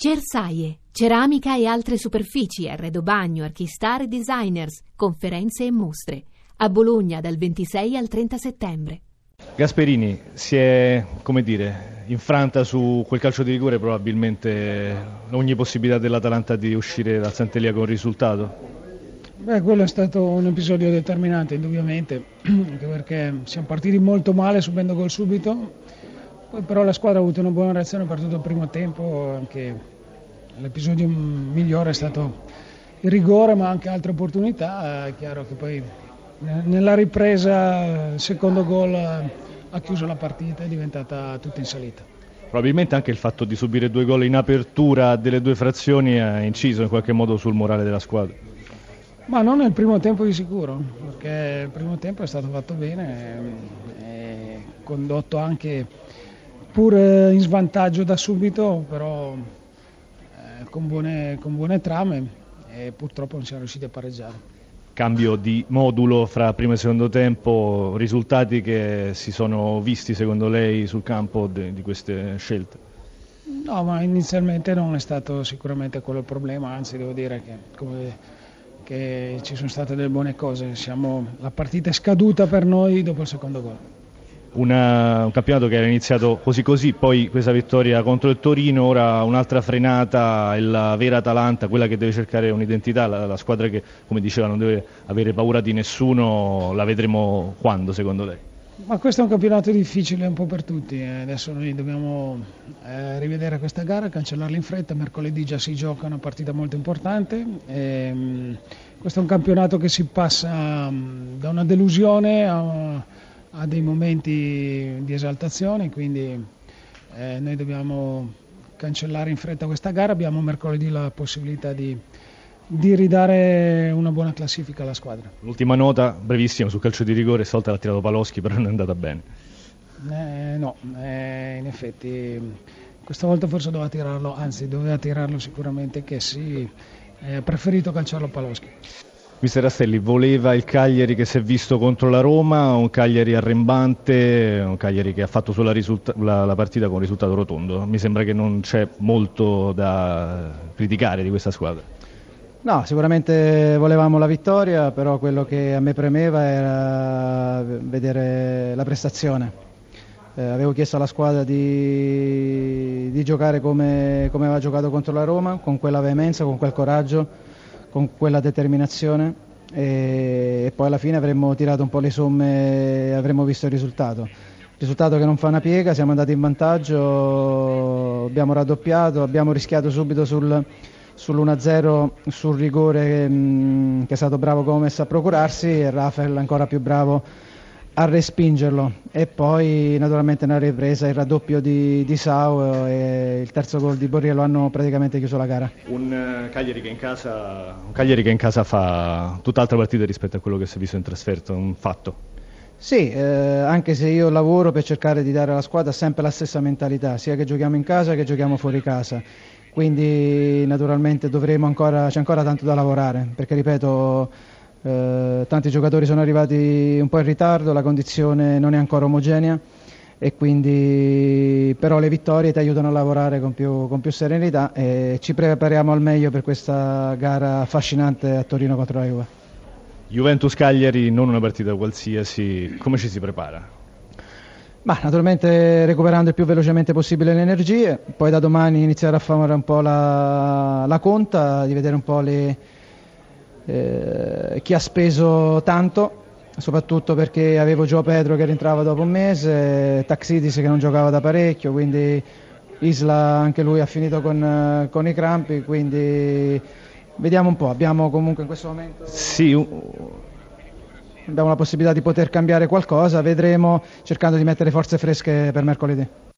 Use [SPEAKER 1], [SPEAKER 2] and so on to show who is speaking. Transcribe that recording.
[SPEAKER 1] Cersaie, ceramica e altre superfici, arredo bagno, archistar e designers, conferenze e mostre. A Bologna dal 26 al 30 settembre.
[SPEAKER 2] Gasperini si è, come dire, infranta su quel calcio di rigore probabilmente ogni possibilità dell'Atalanta di uscire dal Santelia con risultato?
[SPEAKER 3] Beh, quello è stato un episodio determinante, indubbiamente, anche perché siamo partiti molto male subendo gol subito poi però la squadra ha avuto una buona reazione per tutto il primo tempo, anche l'episodio migliore è stato il rigore ma anche altre opportunità, è chiaro che poi nella ripresa il secondo gol ha chiuso la partita, è diventata tutta in salita.
[SPEAKER 2] Probabilmente anche il fatto di subire due gol in apertura delle due frazioni ha inciso in qualche modo sul morale della squadra.
[SPEAKER 3] Ma non nel primo tempo di sicuro, perché il primo tempo è stato fatto bene, e condotto anche pur in svantaggio da subito, però eh, con, buone, con buone trame e purtroppo non siamo riusciti a pareggiare.
[SPEAKER 2] Cambio di modulo fra primo e secondo tempo, risultati che si sono visti secondo lei sul campo de, di queste scelte?
[SPEAKER 3] No, ma inizialmente non è stato sicuramente quello il problema, anzi devo dire che, come, che ci sono state delle buone cose, Siamo, la partita è scaduta per noi dopo il secondo gol
[SPEAKER 2] una, un campionato che era iniziato così così, poi questa vittoria contro il Torino, ora un'altra frenata e la vera Atalanta, quella che deve cercare un'identità, la, la, squadra che come diceva non deve avere paura di nessuno, la vedremo quando secondo lei?
[SPEAKER 3] Ma questo è un campionato difficile un po' per tutti, eh. adesso noi dobbiamo eh, rivedere questa gara, cancellarla in fretta, mercoledì già si gioca una partita molto importante. E, mh, questo è un campionato che si passa mh, da una delusione a ha dei momenti di esaltazione, quindi eh, noi dobbiamo cancellare in fretta questa gara, abbiamo mercoledì la possibilità di, di ridare una buona classifica alla squadra.
[SPEAKER 2] L'ultima nota, brevissima, sul calcio di rigore, stavolta l'ha tirato Paloschi, però non è andata bene.
[SPEAKER 3] Eh, no, eh, in effetti questa volta forse doveva tirarlo, anzi doveva tirarlo sicuramente che sì, ha preferito calciarlo Paloschi.
[SPEAKER 2] Mister Rastelli, voleva il Cagliari che si è visto contro la Roma, un Cagliari arrembante, un Cagliari che ha fatto sulla la, la partita con risultato rotondo. Mi sembra che non c'è molto da criticare di questa squadra.
[SPEAKER 4] No, sicuramente volevamo la vittoria, però quello che a me premeva era vedere la prestazione. Eh, avevo chiesto alla squadra di, di giocare come, come aveva giocato contro la Roma, con quella veemenza, con quel coraggio con quella determinazione e, poi alla fine avremmo tirato un po' le somme e avremmo visto il risultato. Risultato che non fa una piega, siamo andati in vantaggio, abbiamo raddoppiato, abbiamo rischiato subito sul, sull'1-0 sul rigore mh, che è stato bravo Gomez a procurarsi e Rafael ancora più bravo a respingerlo e poi naturalmente nella ripresa il raddoppio di, di Sau e il terzo gol di Borriello hanno praticamente chiuso la gara.
[SPEAKER 2] Un uh, Cagliari, che casa, un Cagliari che in casa fa tutt'altra partita rispetto a quello che si è visto in trasferta, un fatto.
[SPEAKER 4] Sì, eh, anche se io lavoro per cercare di dare alla squadra sempre la stessa mentalità, sia che giochiamo in casa che giochiamo fuori casa. Quindi naturalmente ancora, c'è ancora tanto da lavorare, perché ripeto eh, tanti giocatori sono arrivati un po' in ritardo, la condizione non è ancora omogenea e quindi però le vittorie ti aiutano a lavorare con più, con più serenità e ci prepariamo al meglio per questa gara affascinante a Torino contro la Juve.
[SPEAKER 2] Juventus Cagliari non una partita qualsiasi, come ci si prepara?
[SPEAKER 4] Ma naturalmente recuperando il più velocemente possibile le energie, poi da domani iniziare a fare un po' la, la conta, di vedere un po' le, eh, chi ha speso tanto, soprattutto perché avevo Gio Pedro che rientrava dopo un mese, Taxidis che non giocava da parecchio, quindi Isla anche lui ha finito con, con i crampi, quindi vediamo un po', abbiamo comunque in questo momento...
[SPEAKER 2] Sì,
[SPEAKER 4] abbiamo la possibilità di poter cambiare qualcosa, vedremo cercando di mettere forze fresche per mercoledì.